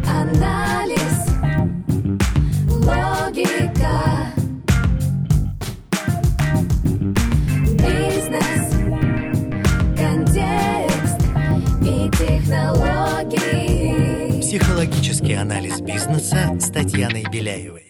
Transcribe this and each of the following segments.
Психоанализ, логика, бизнес, контекст и технологии. Психологический анализ бизнеса с Татьяной Беляевой.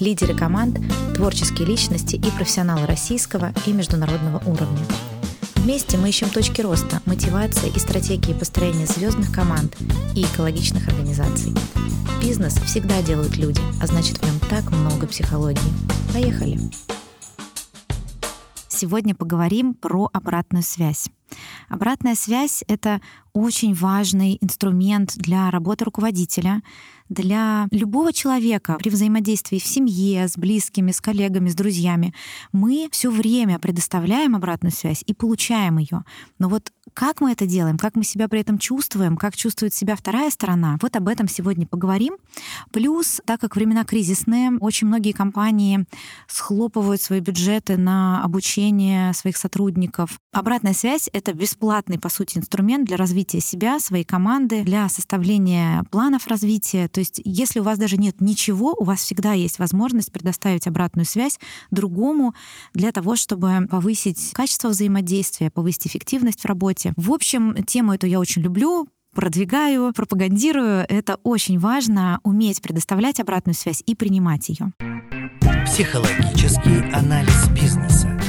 лидеры команд, творческие личности и профессионалы российского и международного уровня. Вместе мы ищем точки роста, мотивации и стратегии построения звездных команд и экологичных организаций. Бизнес всегда делают люди, а значит в нем так много психологии. Поехали! Сегодня поговорим про обратную связь. Обратная связь — это очень важный инструмент для работы руководителя, для любого человека при взаимодействии в семье, с близкими, с коллегами, с друзьями. Мы все время предоставляем обратную связь и получаем ее. Но вот как мы это делаем, как мы себя при этом чувствуем, как чувствует себя вторая сторона, вот об этом сегодня поговорим. Плюс, так как времена кризисные, очень многие компании схлопывают свои бюджеты на обучение своих сотрудников. Обратная связь — это бесплатный, по сути, инструмент для развития себя, своей команды, для составления планов развития. То есть, если у вас даже нет ничего, у вас всегда есть возможность предоставить обратную связь другому для того, чтобы повысить качество взаимодействия, повысить эффективность в работе. В общем, тему эту я очень люблю, продвигаю, пропагандирую. Это очень важно уметь предоставлять обратную связь и принимать ее. Психологический анализ бизнеса.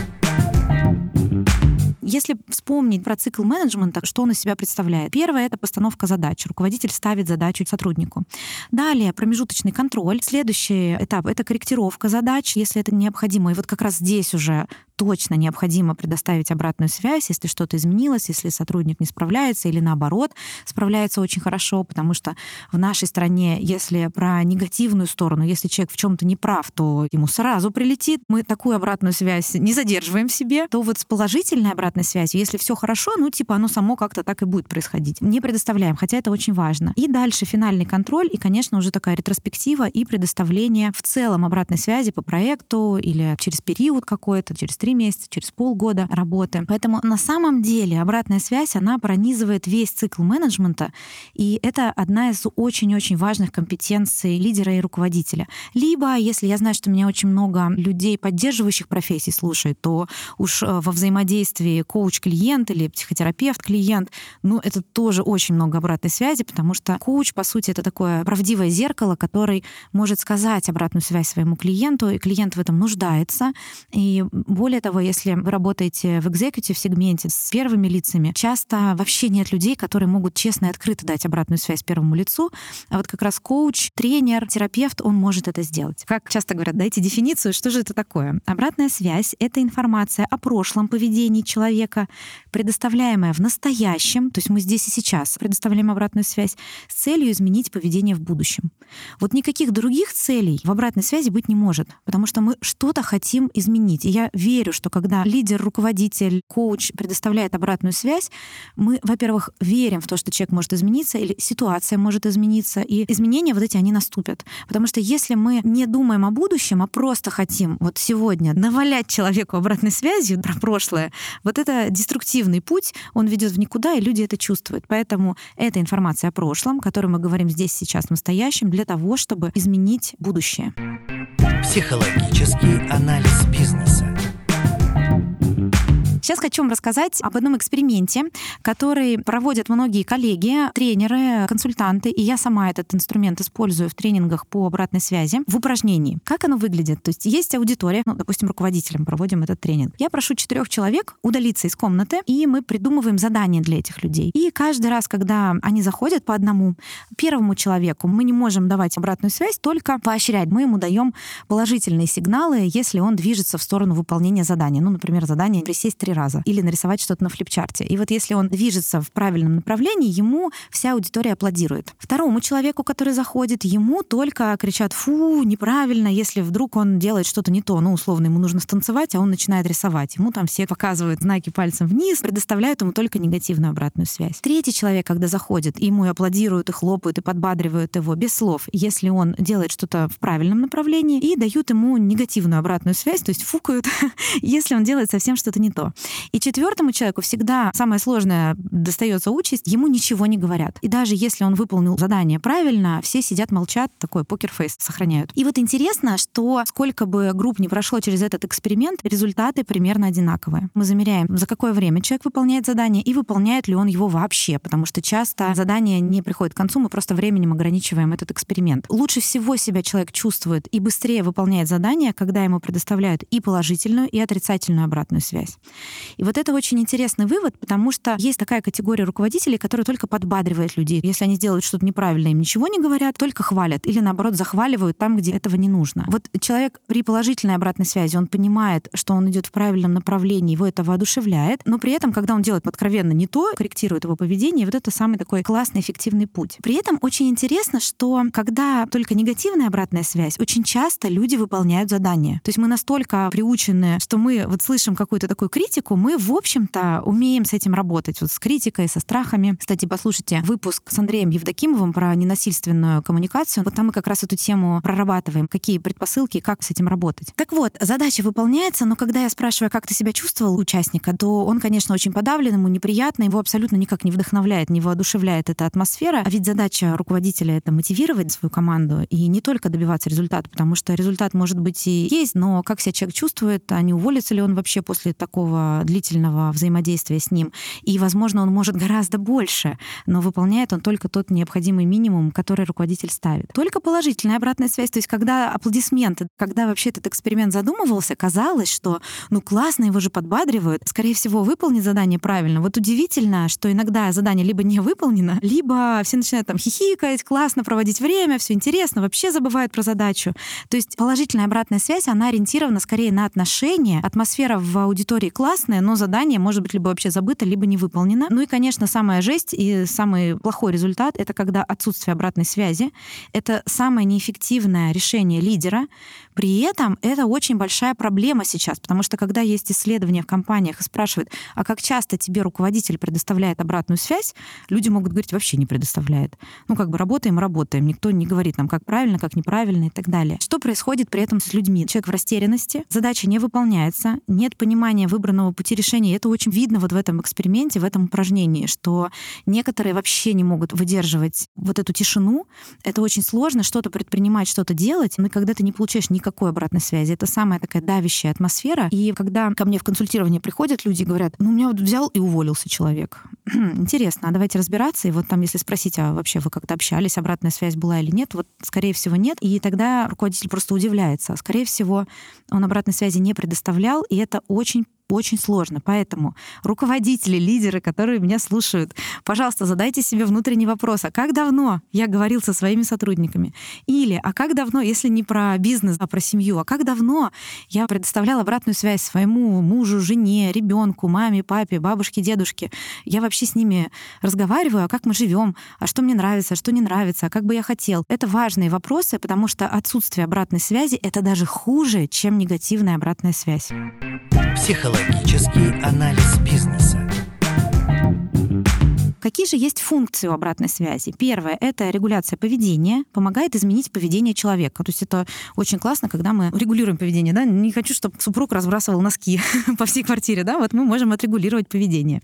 Если вспомнить про цикл менеджмента, что он из себя представляет? Первое — это постановка задач. Руководитель ставит задачу сотруднику. Далее промежуточный контроль. Следующий этап — это корректировка задач, если это необходимо. И вот как раз здесь уже точно необходимо предоставить обратную связь, если что-то изменилось, если сотрудник не справляется или наоборот справляется очень хорошо, потому что в нашей стране, если про негативную сторону, если человек в чем-то не прав, то ему сразу прилетит. Мы такую обратную связь не задерживаем себе. То вот с положительной обратной связью, если все хорошо, ну типа оно само как-то так и будет происходить. Не предоставляем, хотя это очень важно. И дальше финальный контроль и, конечно, уже такая ретроспектива и предоставление в целом обратной связи по проекту или через период какой-то, через три месяца, через полгода работы. Поэтому на самом деле обратная связь, она пронизывает весь цикл менеджмента, и это одна из очень-очень важных компетенций лидера и руководителя. Либо, если я знаю, что меня очень много людей, поддерживающих профессий, слушает, то уж э, во взаимодействии коуч-клиент или психотерапевт-клиент, ну, это тоже очень много обратной связи, потому что коуч, по сути, это такое правдивое зеркало, который может сказать обратную связь своему клиенту, и клиент в этом нуждается. И более того, если вы работаете в экзекутив сегменте с первыми лицами, часто вообще нет людей, которые могут честно и открыто дать обратную связь первому лицу. А вот как раз коуч, тренер, терапевт, он может это сделать. Как часто говорят, дайте дефиницию, что же это такое? Обратная связь — это информация о прошлом поведении человека, предоставляемая в настоящем, то есть мы здесь и сейчас предоставляем обратную связь с целью изменить поведение в будущем. Вот никаких других целей в обратной связи быть не может, потому что мы что-то хотим изменить. И я верю, что когда лидер, руководитель, коуч предоставляет обратную связь, мы, во-первых, верим в то, что человек может измениться или ситуация может измениться, и изменения вот эти, они наступят. Потому что если мы не думаем о будущем, а просто хотим вот сегодня навалять человеку обратной связью про прошлое, вот это деструктивный путь, он ведет в никуда, и люди это чувствуют. Поэтому это информация о прошлом, о которой мы говорим здесь, сейчас, в настоящем, для того, чтобы изменить будущее. Психологический анализ бизнеса. Сейчас хочу вам рассказать об одном эксперименте, который проводят многие коллеги, тренеры, консультанты, и я сама этот инструмент использую в тренингах по обратной связи в упражнении. Как оно выглядит? То есть есть аудитория, ну, допустим, руководителям проводим этот тренинг. Я прошу четырех человек удалиться из комнаты, и мы придумываем задания для этих людей. И каждый раз, когда они заходят по одному, первому человеку мы не можем давать обратную связь, только поощрять. Мы ему даем положительные сигналы, если он движется в сторону выполнения задания. Ну, например, задание присесть три раза или нарисовать что-то на флипчарте. И вот если он движется в правильном направлении, ему вся аудитория аплодирует. Второму человеку, который заходит, ему только кричат «фу, неправильно», если вдруг он делает что-то не то. Ну, условно, ему нужно станцевать, а он начинает рисовать. Ему там все показывают знаки пальцем вниз, предоставляют ему только негативную обратную связь. Третий человек, когда заходит, ему и аплодируют, и хлопают, и подбадривают его без слов, если он делает что-то в правильном направлении, и дают ему негативную обратную связь, то есть фукают, если он делает совсем что-то не то. И четвертому человеку всегда самое сложное достается участь, ему ничего не говорят. И даже если он выполнил задание правильно, все сидят, молчат, такой покерфейс сохраняют. И вот интересно, что сколько бы групп не прошло через этот эксперимент, результаты примерно одинаковые. Мы замеряем, за какое время человек выполняет задание и выполняет ли он его вообще, потому что часто задание не приходит к концу, мы просто временем ограничиваем этот эксперимент. Лучше всего себя человек чувствует и быстрее выполняет задание, когда ему предоставляют и положительную, и отрицательную обратную связь. И вот это очень интересный вывод, потому что есть такая категория руководителей, которые только подбадривают людей. Если они сделают что-то неправильно, им ничего не говорят, только хвалят или наоборот захваливают там, где этого не нужно. Вот человек при положительной обратной связи, он понимает, что он идет в правильном направлении, его это воодушевляет, но при этом, когда он делает откровенно не то, корректирует его поведение, вот это самый такой классный, эффективный путь. При этом очень интересно, что когда только негативная обратная связь, очень часто люди выполняют задания. То есть мы настолько приучены, что мы вот слышим какую-то такую критику, мы, в общем-то, умеем с этим работать, вот с критикой, со страхами. Кстати, послушайте выпуск с Андреем Евдокимовым про ненасильственную коммуникацию. Вот там мы как раз эту тему прорабатываем, какие предпосылки как с этим работать. Так вот, задача выполняется, но когда я спрашиваю, как ты себя чувствовал участника, то он, конечно, очень подавлен, ему неприятно, его абсолютно никак не вдохновляет, не воодушевляет эта атмосфера. А ведь задача руководителя — это мотивировать свою команду и не только добиваться результата, потому что результат может быть и есть, но как себя человек чувствует, а не уволится ли он вообще после такого длительного взаимодействия с ним. И, возможно, он может гораздо больше, но выполняет он только тот необходимый минимум, который руководитель ставит. Только положительная обратная связь, то есть когда аплодисменты, когда вообще этот эксперимент задумывался, казалось, что ну классно, его же подбадривают, скорее всего, выполнит задание правильно. Вот удивительно, что иногда задание либо не выполнено, либо все начинают там хихикать, классно проводить время, все интересно, вообще забывают про задачу. То есть положительная обратная связь, она ориентирована скорее на отношения. Атмосфера в аудитории классная, но задание может быть либо вообще забыто, либо не выполнено. Ну и, конечно, самая жесть и самый плохой результат — это когда отсутствие обратной связи. Это самое неэффективное решение лидера. При этом это очень большая проблема сейчас, потому что когда есть исследования в компаниях и спрашивают, а как часто тебе руководитель предоставляет обратную связь, люди могут говорить, вообще не предоставляет. Ну, как бы работаем, работаем. Никто не говорит нам, как правильно, как неправильно и так далее. Что происходит при этом с людьми? Человек в растерянности, задача не выполняется, нет понимания выбранного пути решения. И это очень видно вот в этом эксперименте, в этом упражнении, что некоторые вообще не могут выдерживать вот эту тишину. Это очень сложно что-то предпринимать, что-то делать, но когда ты не получаешь никакой обратной связи, это самая такая давящая атмосфера. И когда ко мне в консультирование приходят люди и говорят, ну, меня вот взял и уволился человек. Интересно, а давайте разбираться. И вот там, если спросить, а вообще вы как-то общались, обратная связь была или нет, вот, скорее всего, нет. И тогда руководитель просто удивляется. Скорее всего, он обратной связи не предоставлял, и это очень очень сложно. Поэтому руководители, лидеры, которые меня слушают, пожалуйста, задайте себе внутренний вопрос, а как давно я говорил со своими сотрудниками? Или, а как давно, если не про бизнес, а про семью, а как давно я предоставлял обратную связь своему мужу, жене, ребенку, маме, папе, бабушке, дедушке? Я вообще с ними разговариваю, а как мы живем, а что мне нравится, а что не нравится, а как бы я хотел. Это важные вопросы, потому что отсутствие обратной связи — это даже хуже, чем негативная обратная связь. Психологический анализ бизнеса. Какие же есть функции у обратной связи? Первое — это регуляция поведения, помогает изменить поведение человека. То есть это очень классно, когда мы регулируем поведение. Да? Не хочу, чтобы супруг разбрасывал носки по всей квартире. Да? Вот мы можем отрегулировать поведение.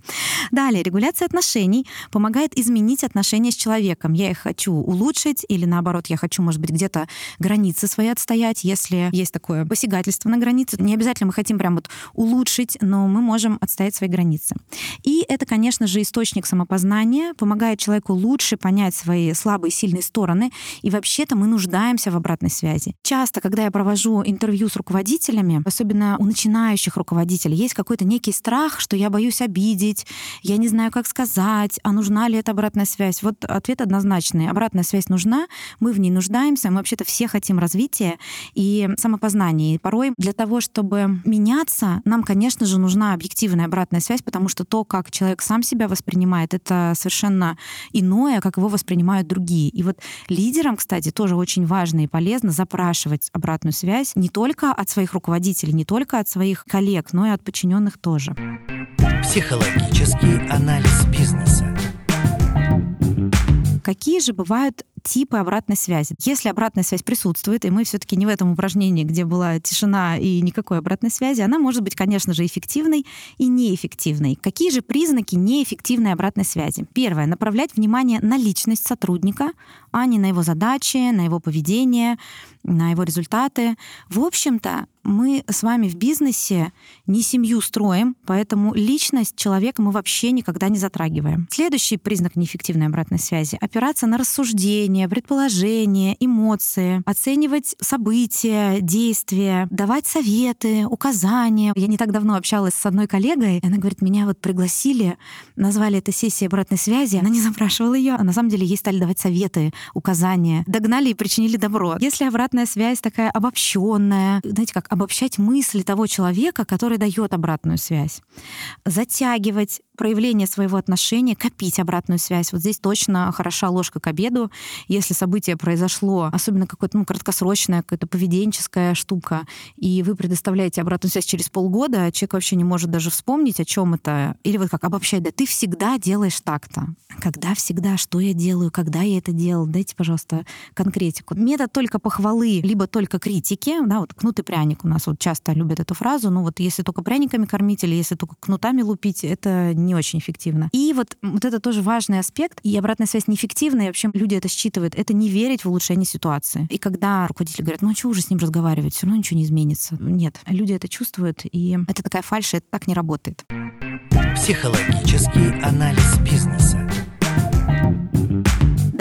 Далее, регуляция отношений помогает изменить отношения с человеком. Я их хочу улучшить или наоборот, я хочу, может быть, где-то границы свои отстоять. Если есть такое посягательство на границы, не обязательно мы хотим прям вот улучшить, но мы можем отстоять свои границы. И это, конечно же, источник самопознания, помогает человеку лучше понять свои слабые и сильные стороны. И вообще-то мы нуждаемся в обратной связи. Часто, когда я провожу интервью с руководителями, особенно у начинающих руководителей, есть какой-то некий страх, что я боюсь обидеть, я не знаю, как сказать, а нужна ли эта обратная связь. Вот ответ однозначный. Обратная связь нужна, мы в ней нуждаемся, мы вообще-то все хотим развития и самопознания. И порой для того, чтобы меняться, нам, конечно же, нужна объективная обратная связь, потому что то, как человек сам себя воспринимает, это совершенно иное, как его воспринимают другие. И вот лидерам, кстати, тоже очень важно и полезно запрашивать обратную связь не только от своих руководителей, не только от своих коллег, но и от подчиненных тоже. Психологический анализ бизнеса. Какие же бывают типы обратной связи? Если обратная связь присутствует, и мы все-таки не в этом упражнении, где была тишина и никакой обратной связи, она может быть, конечно же, эффективной и неэффективной. Какие же признаки неэффективной обратной связи? Первое. Направлять внимание на личность сотрудника, а не на его задачи, на его поведение, на его результаты. В общем-то, мы с вами в бизнесе не семью строим, поэтому личность человека мы вообще никогда не затрагиваем. Следующий признак неэффективной обратной связи — опираться на рассуждения, предположения, эмоции, оценивать события, действия, давать советы, указания. Я не так давно общалась с одной коллегой, и она говорит, меня вот пригласили, назвали это сессией обратной связи, она не запрашивала ее, а на самом деле ей стали давать советы, указания, догнали и причинили добро. Если обратная связь такая обобщенная, знаете, как обобщать мысли того человека, который дает обратную связь, затягивать проявление своего отношения, копить обратную связь. Вот здесь точно хороша ложка к обеду. Если событие произошло, особенно какое-то ну, краткосрочное, какая-то поведенческая штука, и вы предоставляете обратную связь через полгода, а человек вообще не может даже вспомнить, о чем это. Или вот как обобщать, да ты всегда делаешь так-то. Когда всегда, что я делаю, когда я это делал, дайте, пожалуйста, конкретику. Метод только похвалы, либо только критики, да, вот кнут и пряник у нас вот часто любят эту фразу, ну вот если только пряниками кормить или если только кнутами лупить, это не очень эффективно. И вот, вот это тоже важный аспект, и обратная связь неэффективная, и вообще люди это считывают, это не верить в улучшение ситуации. И когда руководители говорят, ну а что уже с ним разговаривать, все равно ничего не изменится. Нет, люди это чувствуют, и это такая фальшь, это так не работает. Психологический анализ бизнеса.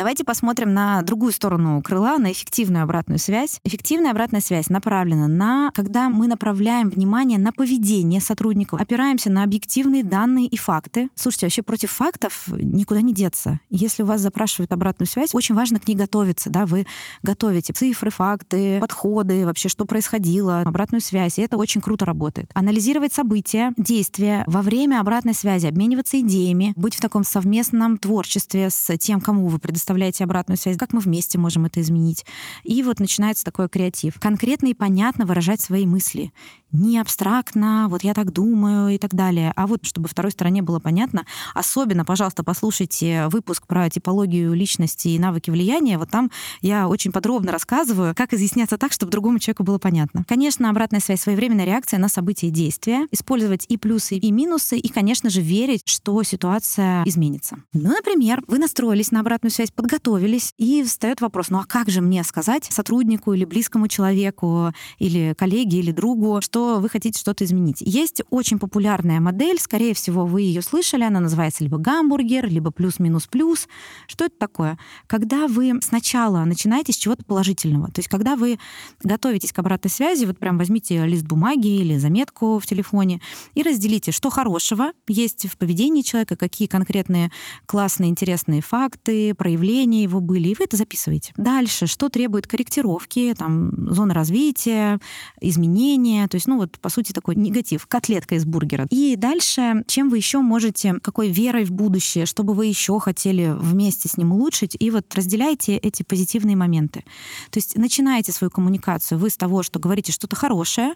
Давайте посмотрим на другую сторону крыла, на эффективную обратную связь. Эффективная обратная связь направлена на, когда мы направляем внимание на поведение сотрудников, опираемся на объективные данные и факты. Слушайте, вообще против фактов никуда не деться. Если у вас запрашивают обратную связь, очень важно к ней готовиться. Да? Вы готовите цифры, факты, подходы, вообще что происходило, обратную связь. И это очень круто работает. Анализировать события, действия во время обратной связи, обмениваться идеями, быть в таком совместном творчестве с тем, кому вы предоставляете предоставляете обратную связь, как мы вместе можем это изменить. И вот начинается такой креатив. Конкретно и понятно выражать свои мысли. Не абстрактно, вот я так думаю и так далее, а вот чтобы второй стороне было понятно. Особенно, пожалуйста, послушайте выпуск про типологию личности и навыки влияния. Вот там я очень подробно рассказываю, как изъясняться так, чтобы другому человеку было понятно. Конечно, обратная связь, своевременная реакция на события и действия, использовать и плюсы, и минусы, и, конечно же, верить, что ситуация изменится. Ну, например, вы настроились на обратную связь подготовились, и встает вопрос, ну а как же мне сказать сотруднику или близкому человеку, или коллеге, или другу, что вы хотите что-то изменить? Есть очень популярная модель, скорее всего, вы ее слышали, она называется либо гамбургер, либо плюс-минус-плюс. Что это такое? Когда вы сначала начинаете с чего-то положительного, то есть когда вы готовитесь к обратной связи, вот прям возьмите лист бумаги или заметку в телефоне и разделите, что хорошего есть в поведении человека, какие конкретные классные, интересные факты, проявления, проявления его были, и вы это записываете. Дальше, что требует корректировки, там, зона развития, изменения, то есть, ну вот, по сути, такой негатив, котлетка из бургера. И дальше, чем вы еще можете, какой верой в будущее, чтобы вы еще хотели вместе с ним улучшить, и вот разделяйте эти позитивные моменты. То есть начинаете свою коммуникацию вы с того, что говорите что-то хорошее,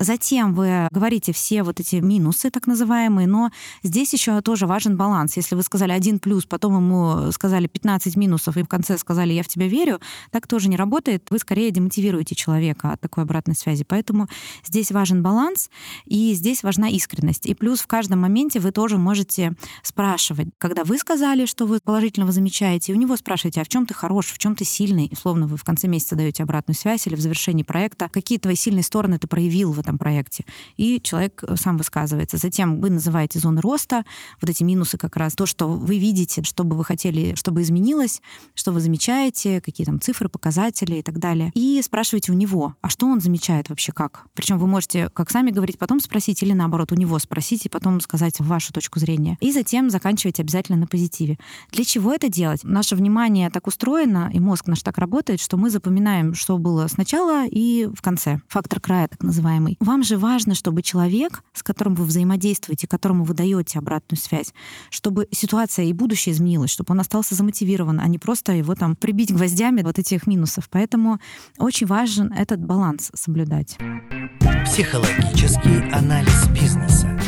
Затем вы говорите все вот эти минусы, так называемые, но здесь еще тоже важен баланс. Если вы сказали один плюс, потом ему сказали 15 минусов, и в конце сказали «я в тебя верю», так тоже не работает. Вы скорее демотивируете человека от такой обратной связи. Поэтому здесь важен баланс, и здесь важна искренность. И плюс в каждом моменте вы тоже можете спрашивать, когда вы сказали, что вы положительного замечаете, и у него спрашиваете, а в чем ты хорош, в чем ты сильный. Условно, вы в конце месяца даете обратную связь или в завершении проекта, какие твои сильные стороны ты проявил в этом проекте. И человек э, сам высказывается. Затем вы называете зоны роста, вот эти минусы как раз, то, что вы видите, что бы вы хотели, чтобы изменилось, что вы замечаете, какие там цифры, показатели и так далее. И спрашиваете у него, а что он замечает вообще как? Причем вы можете как сами говорить, потом спросить, или наоборот, у него спросить и потом сказать вашу точку зрения. И затем заканчивать обязательно на позитиве. Для чего это делать? Наше внимание так устроено, и мозг наш так работает, что мы запоминаем, что было сначала и в конце. Фактор края, так называемый. Вам же важно, чтобы человек, с которым вы взаимодействуете, которому вы даете обратную связь, чтобы ситуация и будущее изменилось, чтобы он остался замотивирован, а не просто его там прибить гвоздями вот этих минусов. Поэтому очень важен этот баланс соблюдать. Психологический анализ бизнеса.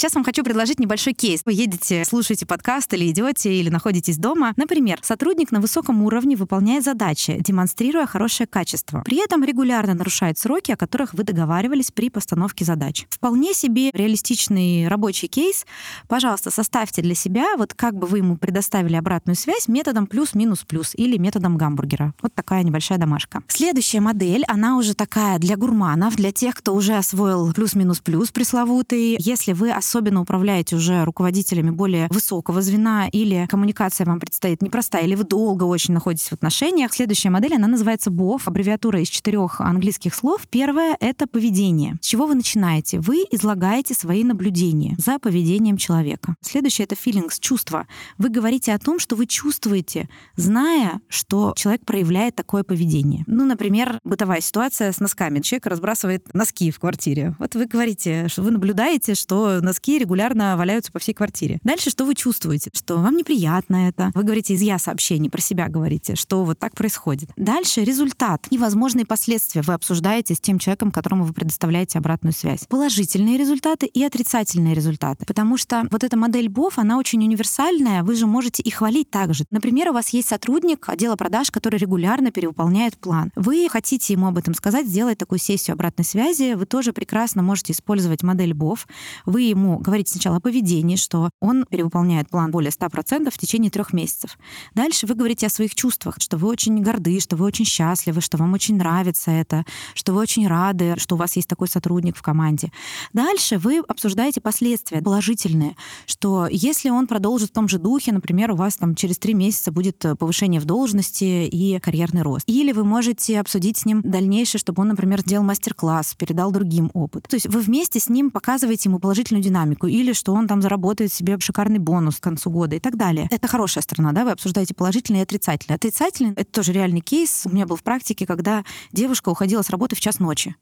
Сейчас вам хочу предложить небольшой кейс. Вы едете, слушаете подкаст или идете, или находитесь дома. Например, сотрудник на высоком уровне выполняет задачи, демонстрируя хорошее качество. При этом регулярно нарушает сроки, о которых вы договаривались при постановке задач. Вполне себе реалистичный рабочий кейс. Пожалуйста, составьте для себя, вот как бы вы ему предоставили обратную связь методом плюс-минус-плюс или методом гамбургера. Вот такая небольшая домашка. Следующая модель, она уже такая для гурманов, для тех, кто уже освоил плюс-минус-плюс пресловутый. Если вы особенно управляете уже руководителями более высокого звена, или коммуникация вам предстоит непростая, или вы долго очень находитесь в отношениях. Следующая модель, она называется BOF, аббревиатура из четырех английских слов. Первое — это поведение. С чего вы начинаете? Вы излагаете свои наблюдения за поведением человека. Следующее — это feelings, чувства. Вы говорите о том, что вы чувствуете, зная, что человек проявляет такое поведение. Ну, например, бытовая ситуация с носками. Человек разбрасывает носки в квартире. Вот вы говорите, что вы наблюдаете, что носки носки регулярно валяются по всей квартире. Дальше что вы чувствуете? Что вам неприятно это. Вы говорите из «я» сообщений, про себя говорите, что вот так происходит. Дальше результат и возможные последствия вы обсуждаете с тем человеком, которому вы предоставляете обратную связь. Положительные результаты и отрицательные результаты. Потому что вот эта модель БОФ, она очень универсальная, вы же можете и хвалить также. Например, у вас есть сотрудник отдела продаж, который регулярно перевыполняет план. Вы хотите ему об этом сказать, сделать такую сессию обратной связи, вы тоже прекрасно можете использовать модель БОФ. Вы ему говорить сначала о поведении, что он перевыполняет план более 100% в течение трех месяцев. Дальше вы говорите о своих чувствах, что вы очень горды, что вы очень счастливы, что вам очень нравится это, что вы очень рады, что у вас есть такой сотрудник в команде. Дальше вы обсуждаете последствия положительные, что если он продолжит в том же духе, например, у вас там через три месяца будет повышение в должности и карьерный рост. Или вы можете обсудить с ним дальнейшее, чтобы он, например, сделал мастер-класс, передал другим опыт. То есть вы вместе с ним показываете ему положительную динамику динамику, или что он там заработает себе шикарный бонус к концу года и так далее. Это хорошая сторона, да, вы обсуждаете положительное и отрицательное. Отрицательное — это тоже реальный кейс. У меня был в практике, когда девушка уходила с работы в час ночи.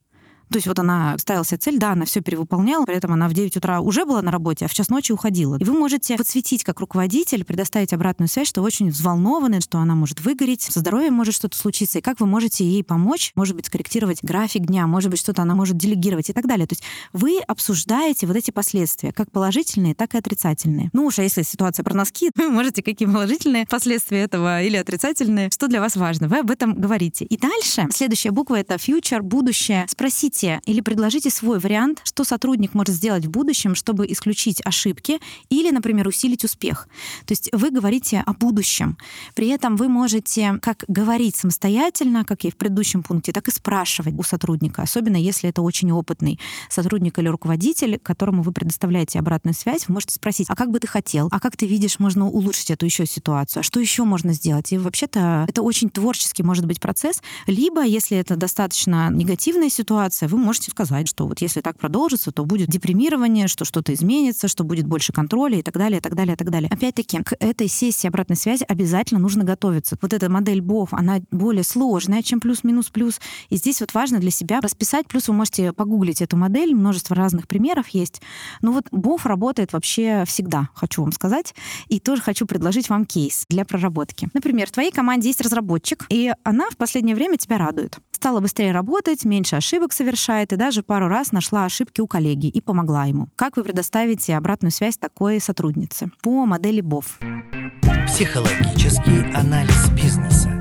То есть вот она ставила себе цель, да, она все перевыполняла, при этом она в 9 утра уже была на работе, а в час ночи уходила. И вы можете подсветить как руководитель, предоставить обратную связь, что очень взволнованы, что она может выгореть, со здоровьем может что-то случиться, и как вы можете ей помочь, может быть, скорректировать график дня, может быть, что-то она может делегировать и так далее. То есть вы обсуждаете вот эти последствия, как положительные, так и отрицательные. Ну уж, а если ситуация про носки, вы можете какие положительные последствия этого или отрицательные, что для вас важно, вы об этом говорите. И дальше следующая буква — это future, будущее. Спросите Предложите или предложите свой вариант, что сотрудник может сделать в будущем, чтобы исключить ошибки или, например, усилить успех. То есть вы говорите о будущем. При этом вы можете как говорить самостоятельно, как и в предыдущем пункте, так и спрашивать у сотрудника, особенно если это очень опытный сотрудник или руководитель, которому вы предоставляете обратную связь, вы можете спросить, а как бы ты хотел, а как ты видишь, можно улучшить эту еще ситуацию, а что еще можно сделать? И вообще-то это очень творческий может быть процесс, либо, если это достаточно негативная ситуация, вы можете сказать, что вот если так продолжится, то будет депримирование, что что-то изменится, что будет больше контроля и так далее, и так далее, и так далее. Опять-таки, к этой сессии обратной связи обязательно нужно готовиться. Вот эта модель БОВ, она более сложная, чем плюс-минус-плюс. И здесь вот важно для себя расписать. Плюс вы можете погуглить эту модель, множество разных примеров есть. Но вот БОВ работает вообще всегда, хочу вам сказать. И тоже хочу предложить вам кейс для проработки. Например, в твоей команде есть разработчик, и она в последнее время тебя радует. Стала быстрее работать, меньше ошибок совершает, и даже пару раз нашла ошибки у коллеги и помогла ему. Как вы предоставите обратную связь такой сотруднице? По модели БОВ. Психологический анализ бизнеса.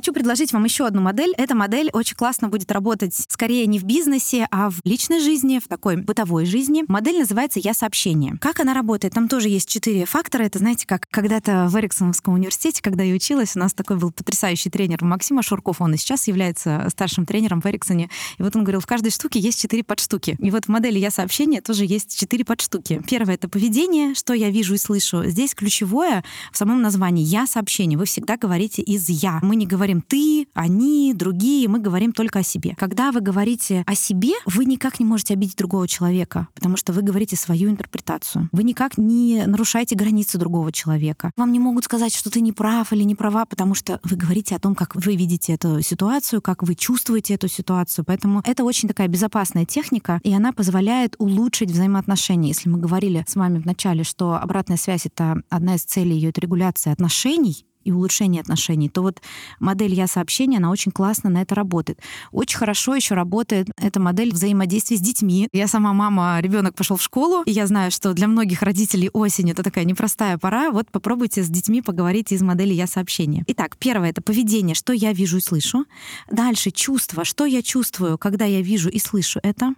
Хочу предложить вам еще одну модель. Эта модель очень классно будет работать скорее не в бизнесе, а в личной жизни, в такой бытовой жизни. Модель называется «Я сообщение». Как она работает? Там тоже есть четыре фактора. Это, знаете, как когда-то в Эриксоновском университете, когда я училась, у нас такой был потрясающий тренер Максим Шурков. Он и сейчас является старшим тренером в Эриксоне. И вот он говорил, в каждой штуке есть четыре подштуки. И вот в модели «Я сообщение» тоже есть четыре подштуки. Первое — это поведение, что я вижу и слышу. Здесь ключевое в самом названии «Я сообщение». Вы всегда говорите из «я». Мы не говорим говорим ты, они, другие, мы говорим только о себе. Когда вы говорите о себе, вы никак не можете обидеть другого человека, потому что вы говорите свою интерпретацию. Вы никак не нарушаете границы другого человека. Вам не могут сказать, что ты не прав или не права, потому что вы говорите о том, как вы видите эту ситуацию, как вы чувствуете эту ситуацию. Поэтому это очень такая безопасная техника, и она позволяет улучшить взаимоотношения. Если мы говорили с вами в начале, что обратная связь — это одна из целей ее — это регуляция отношений, и улучшение отношений, то вот модель «я сообщения», она очень классно на это работает. Очень хорошо еще работает эта модель взаимодействия с детьми. Я сама мама, ребенок пошел в школу, и я знаю, что для многих родителей осень — это такая непростая пора. Вот попробуйте с детьми поговорить из модели «я сообщения». Итак, первое — это поведение, что я вижу и слышу. Дальше чувство, что я чувствую, когда я вижу и слышу это.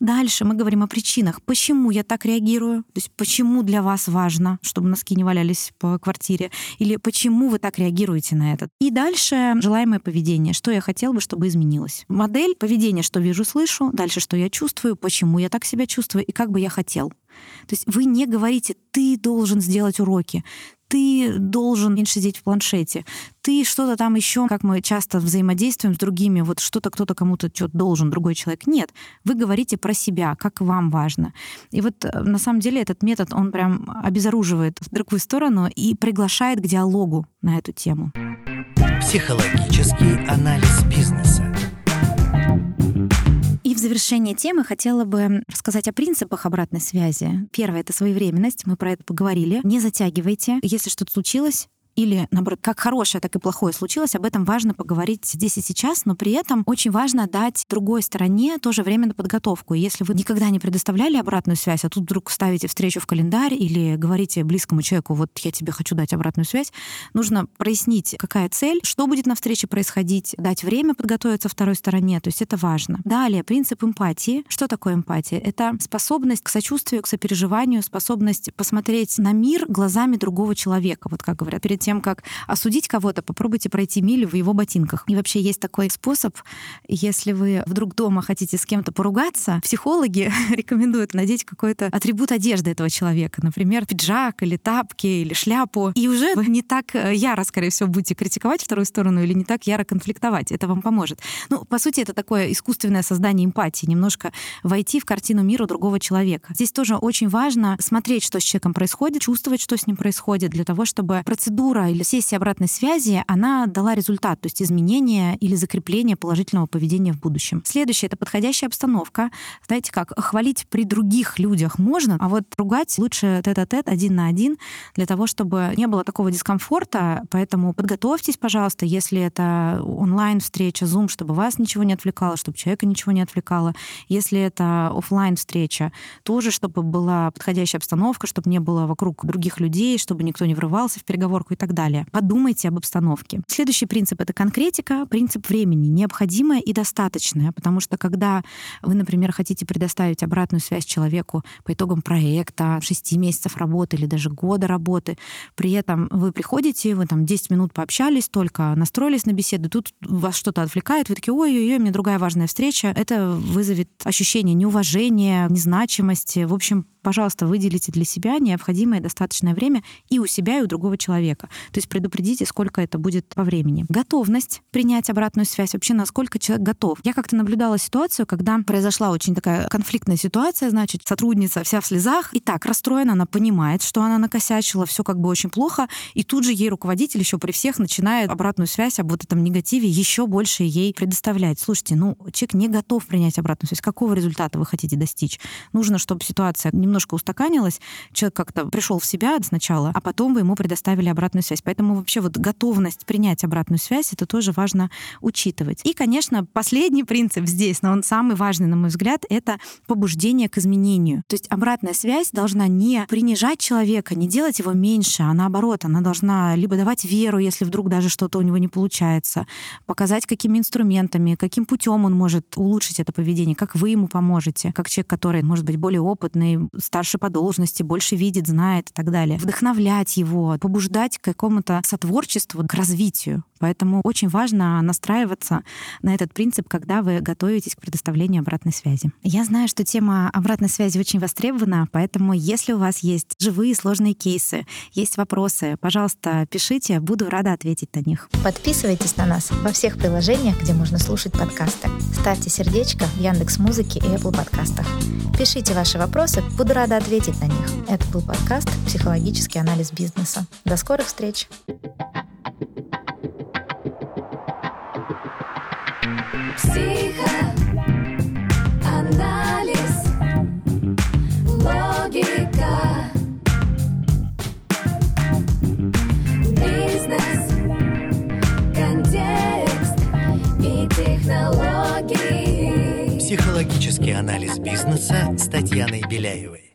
Дальше мы говорим о причинах, почему я так реагирую, то есть почему для вас важно, чтобы носки не валялись по квартире, или почему вы так реагируете на это. И дальше желаемое поведение, что я хотел бы, чтобы изменилось. Модель поведения, что вижу, слышу, дальше что я чувствую, почему я так себя чувствую и как бы я хотел. То есть вы не говорите, ты должен сделать уроки, ты должен меньше сидеть в планшете, ты что-то там еще, как мы часто взаимодействуем с другими, вот что-то кто-то кому-то что-то должен, другой человек. Нет, вы говорите про себя, как вам важно. И вот э, на самом деле этот метод, он прям обезоруживает в другую сторону и приглашает к диалогу на эту тему. Психологический анализ бизнеса. Завершение темы хотела бы рассказать о принципах обратной связи. Первое — это своевременность, мы про это поговорили. Не затягивайте. Если что-то случилось, или, наоборот, как хорошее, так и плохое случилось, об этом важно поговорить здесь и сейчас, но при этом очень важно дать другой стороне тоже время на подготовку. если вы никогда не предоставляли обратную связь, а тут вдруг ставите встречу в календарь или говорите близкому человеку, вот я тебе хочу дать обратную связь, нужно прояснить, какая цель, что будет на встрече происходить, дать время подготовиться второй стороне, то есть это важно. Далее, принцип эмпатии. Что такое эмпатия? Это способность к сочувствию, к сопереживанию, способность посмотреть на мир глазами другого человека, вот как говорят, перед тем, как осудить кого-то, попробуйте пройти милю в его ботинках. И вообще есть такой способ, если вы вдруг дома хотите с кем-то поругаться, психологи рекомендуют надеть какой-то атрибут одежды этого человека, например, пиджак или тапки или шляпу. И уже вы не так э, яро, скорее всего, будете критиковать вторую сторону или не так яро конфликтовать. Это вам поможет. Ну, по сути, это такое искусственное создание эмпатии, немножко войти в картину мира другого человека. Здесь тоже очень важно смотреть, что с человеком происходит, чувствовать, что с ним происходит, для того, чтобы процедура процедура или сессия обратной связи, она дала результат, то есть изменение или закрепление положительного поведения в будущем. Следующее — это подходящая обстановка. Знаете как, хвалить при других людях можно, а вот ругать лучше тет-а-тет, один на один, для того, чтобы не было такого дискомфорта. Поэтому подготовьтесь, пожалуйста, если это онлайн-встреча, Zoom, чтобы вас ничего не отвлекало, чтобы человека ничего не отвлекало. Если это офлайн встреча тоже, чтобы была подходящая обстановка, чтобы не было вокруг других людей, чтобы никто не врывался в переговорку и так далее. Подумайте об обстановке. Следующий принцип — это конкретика, принцип времени, необходимое и достаточное, потому что когда вы, например, хотите предоставить обратную связь человеку по итогам проекта, 6 месяцев работы или даже года работы, при этом вы приходите, вы там 10 минут пообщались только, настроились на беседу, тут вас что-то отвлекает, вы такие, ой-ой-ой, мне другая важная встреча, это вызовет ощущение неуважения, незначимости, в общем, пожалуйста, выделите для себя необходимое достаточное время и у себя, и у другого человека. То есть предупредите, сколько это будет по времени. Готовность принять обратную связь, вообще насколько человек готов. Я как-то наблюдала ситуацию, когда произошла очень такая конфликтная ситуация, значит, сотрудница вся в слезах, и так расстроена, она понимает, что она накосячила, все как бы очень плохо, и тут же ей руководитель еще при всех начинает обратную связь об вот этом негативе еще больше ей предоставлять. Слушайте, ну, человек не готов принять обратную связь. Какого результата вы хотите достичь? Нужно, чтобы ситуация немножко устаканилась, человек как-то пришел в себя сначала, а потом вы ему предоставили обратную связь. Поэтому вообще вот готовность принять обратную связь, это тоже важно учитывать. И, конечно, последний принцип здесь, но он самый важный, на мой взгляд, это побуждение к изменению. То есть обратная связь должна не принижать человека, не делать его меньше, а наоборот, она должна либо давать веру, если вдруг даже что-то у него не получается, показать, какими инструментами, каким путем он может улучшить это поведение, как вы ему поможете, как человек, который, может быть, более опытный, старше по должности, больше видит, знает и так далее. Вдохновлять его, побуждать к какому-то сотворчеству, к развитию. Поэтому очень важно настраиваться на этот принцип, когда вы готовитесь к предоставлению обратной связи. Я знаю, что тема обратной связи очень востребована, поэтому если у вас есть живые сложные кейсы, есть вопросы, пожалуйста, пишите, буду рада ответить на них. Подписывайтесь на нас во всех приложениях, где можно слушать подкасты. Ставьте сердечко в Яндекс Музыке и Apple подкастах. Пишите ваши вопросы, буду рада ответить на них. Это был подкаст «Психологический анализ бизнеса». До скорых встреч! Психоанализ, логика, бизнес, контекст и технологии. Психологический анализ бизнеса с Татьяной Беляевой.